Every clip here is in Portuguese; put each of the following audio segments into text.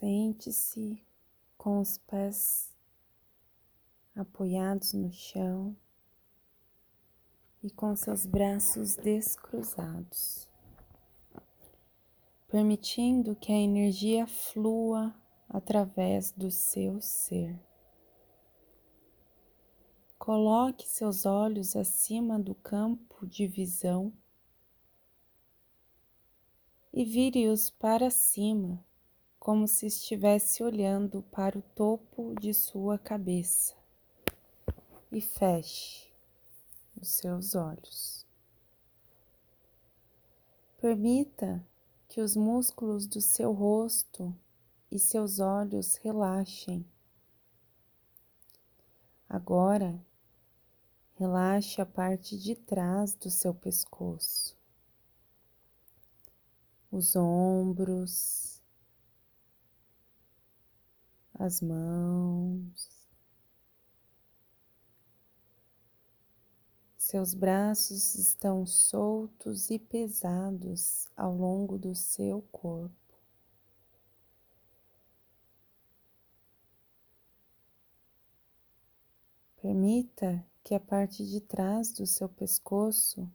Sente-se com os pés apoiados no chão e com seus braços descruzados, permitindo que a energia flua através do seu ser. Coloque seus olhos acima do campo de visão e vire-os para cima, como se estivesse olhando para o topo de sua cabeça. E feche os seus olhos. Permita que os músculos do seu rosto e seus olhos relaxem. Agora, relaxe a parte de trás do seu pescoço, os ombros, as mãos, seus braços estão soltos e pesados ao longo do seu corpo. Permita que a parte de trás do seu pescoço,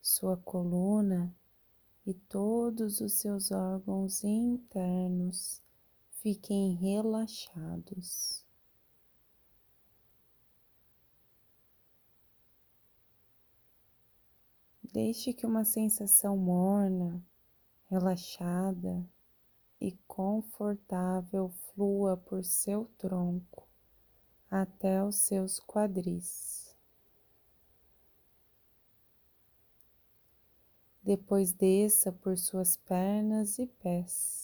sua coluna e todos os seus órgãos internos fiquem relaxados. Deixe que uma sensação morna, relaxada e confortável flua por seu tronco até os seus quadris. Depois desça por suas pernas e pés,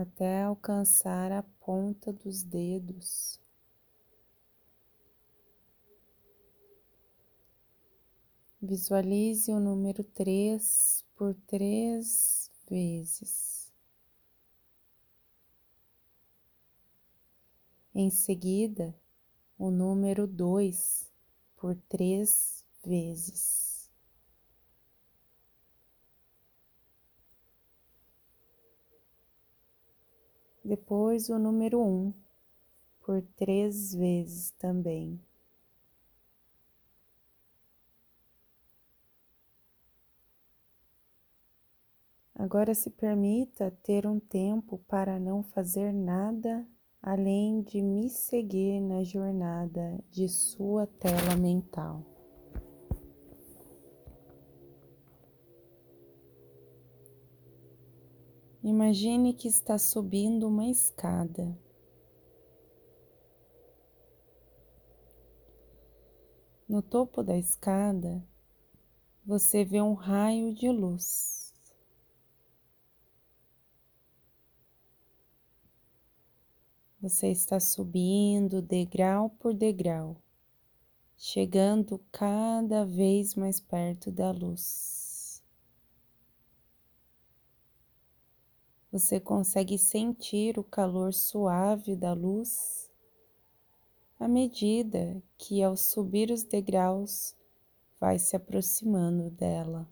até alcançar a ponta dos dedos. Visualize o número três por três vezes. Em seguida, o número dois por três vezes. Depois, o número um por três vezes também. Agora se permita ter um tempo para não fazer nada além de me seguir na jornada de sua tela mental. Imagine que está subindo uma escada. No topo da escada, você vê um raio de luz. Você está subindo degrau por degrau, chegando cada vez mais perto da luz. Você consegue sentir o calor suave da luz à medida que, ao subir os degraus, vai se aproximando dela.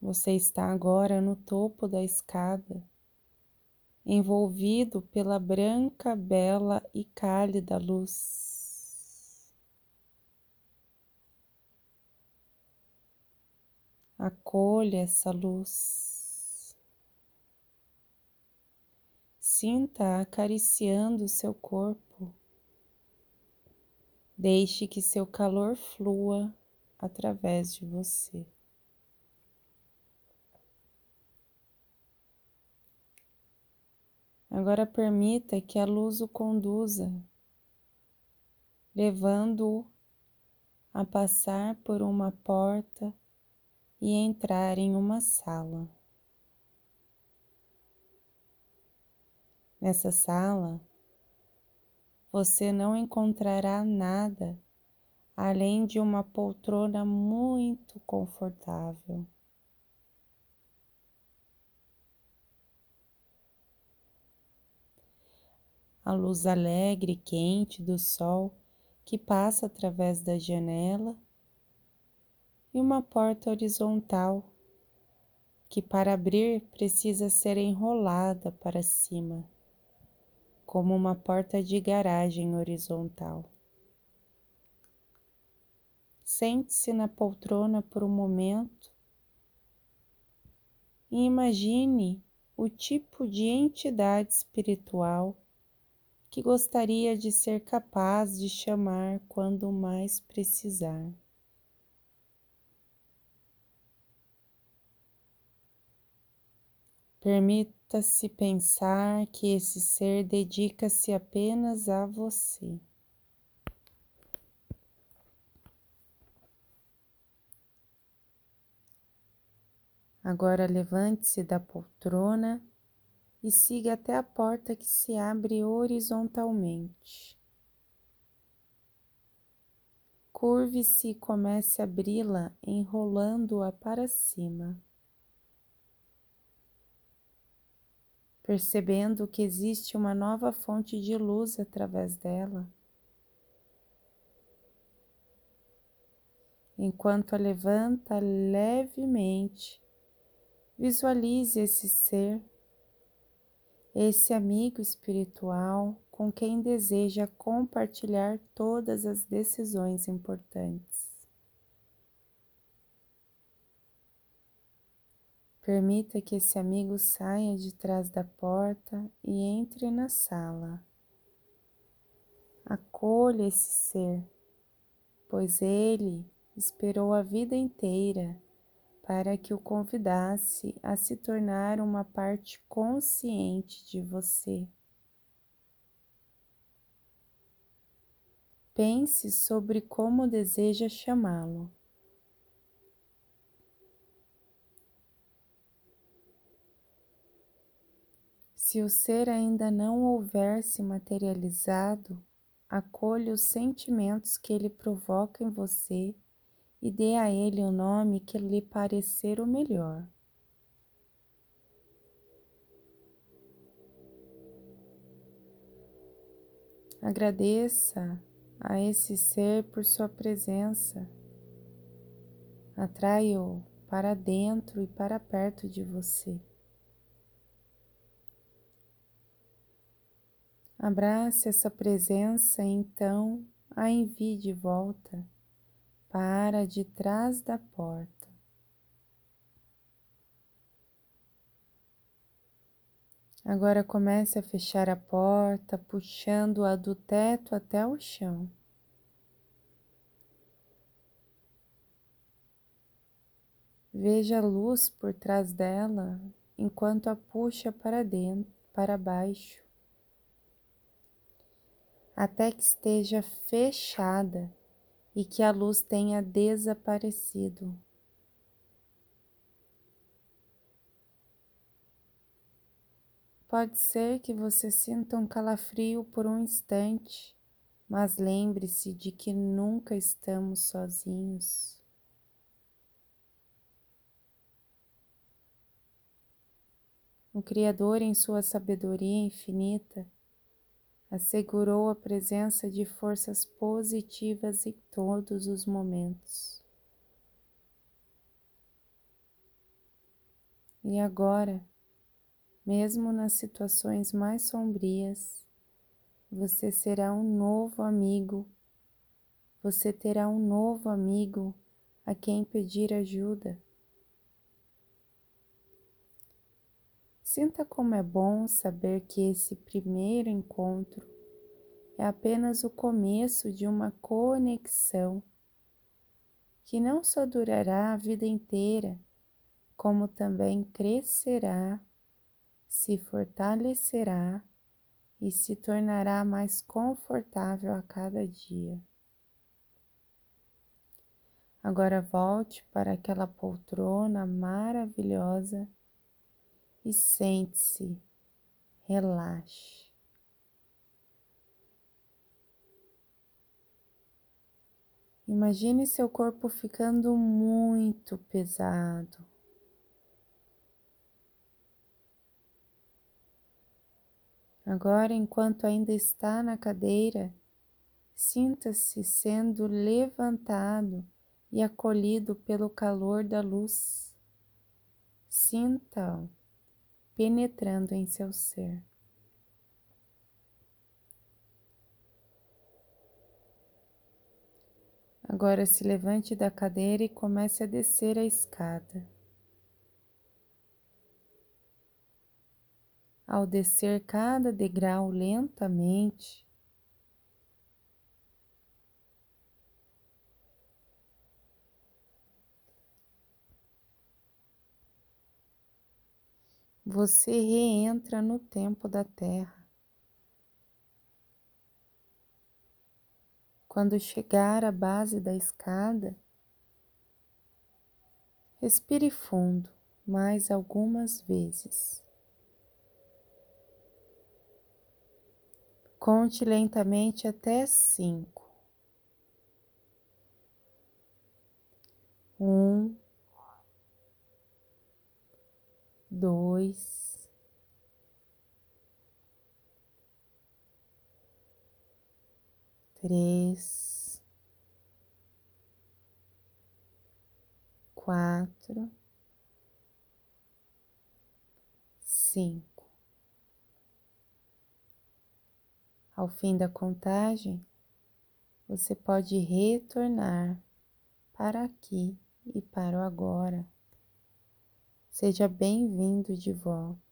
Você está agora no topo da escada, envolvido pela branca, bela e cálida luz. Acolha essa luz. Sinta acariciando seu corpo. Deixe que seu calor flua através de você. Agora permita que a luz o conduza, levando-o a passar por uma porta e entrar em uma sala. Nessa sala, você não encontrará nada além de uma poltrona muito confortável. a luz alegre e quente do sol que passa através da janela e uma porta horizontal que, para abrir, precisa ser enrolada para cima, como uma porta de garagem horizontal. Sente-se na poltrona por um momento e imagine o tipo de entidade espiritual que gostaria de ser capaz de chamar quando mais precisar. Permita-se pensar que esse ser dedica-se apenas a você. Agora levante-se da poltrona e siga até a porta que se abre horizontalmente. Curve-se e comece a abri-la, enrolando-a para cima. Percebendo que existe uma nova fonte de luz através dela. Enquanto a levanta levemente, visualize esse ser esse amigo espiritual com quem deseja compartilhar todas as decisões importantes. Permita que esse amigo saia de trás da porta e entre na sala. Acolha esse ser, pois ele esperou a vida inteira para que o convidasse a se tornar uma parte consciente de você. Pense sobre como deseja chamá-lo. Se o ser ainda não houver se materializado, acolha os sentimentos que ele provoca em você e dê a ele o nome que lhe parecer o melhor. Agradeça a esse ser por sua presença. Atraia-o para dentro e para perto de você. Abrace essa presença então a envie de volta para de trás da porta. Agora comece a fechar a porta, puxando-a do teto até o chão. Veja a luz por trás dela enquanto a puxa para dentro, para baixo, até que esteja fechada e que a luz tenha desaparecido. Pode ser que você sinta um calafrio por um instante, mas lembre-se de que nunca estamos sozinhos. O Criador, em sua sabedoria infinita, assegurou a presença de forças positivas em todos os momentos. E agora, mesmo nas situações mais sombrias, você será um novo amigo, você terá um novo amigo a quem pedir ajuda. Sinta como é bom saber que esse primeiro encontro é apenas o começo de uma conexão que não só durará a vida inteira, como também crescerá, se fortalecerá e se tornará mais confortável a cada dia. Agora volte para aquela poltrona maravilhosa e sente-se, relaxe. Imagine seu corpo ficando muito pesado. Agora, enquanto ainda está na cadeira, sinta-se sendo levantado e acolhido pelo calor da luz. Sinta-o penetrando em seu ser. Agora se levante da cadeira e comece a descer a escada. Ao descer cada degrau lentamente, você reentra no tempo da Terra. Quando chegar à base da escada, respire fundo mais algumas vezes. Conte lentamente até cinco. Um, dois, três, quatro, cinco. Ao fim da contagem, você pode retornar para aqui e para o agora. Seja bem-vindo de volta.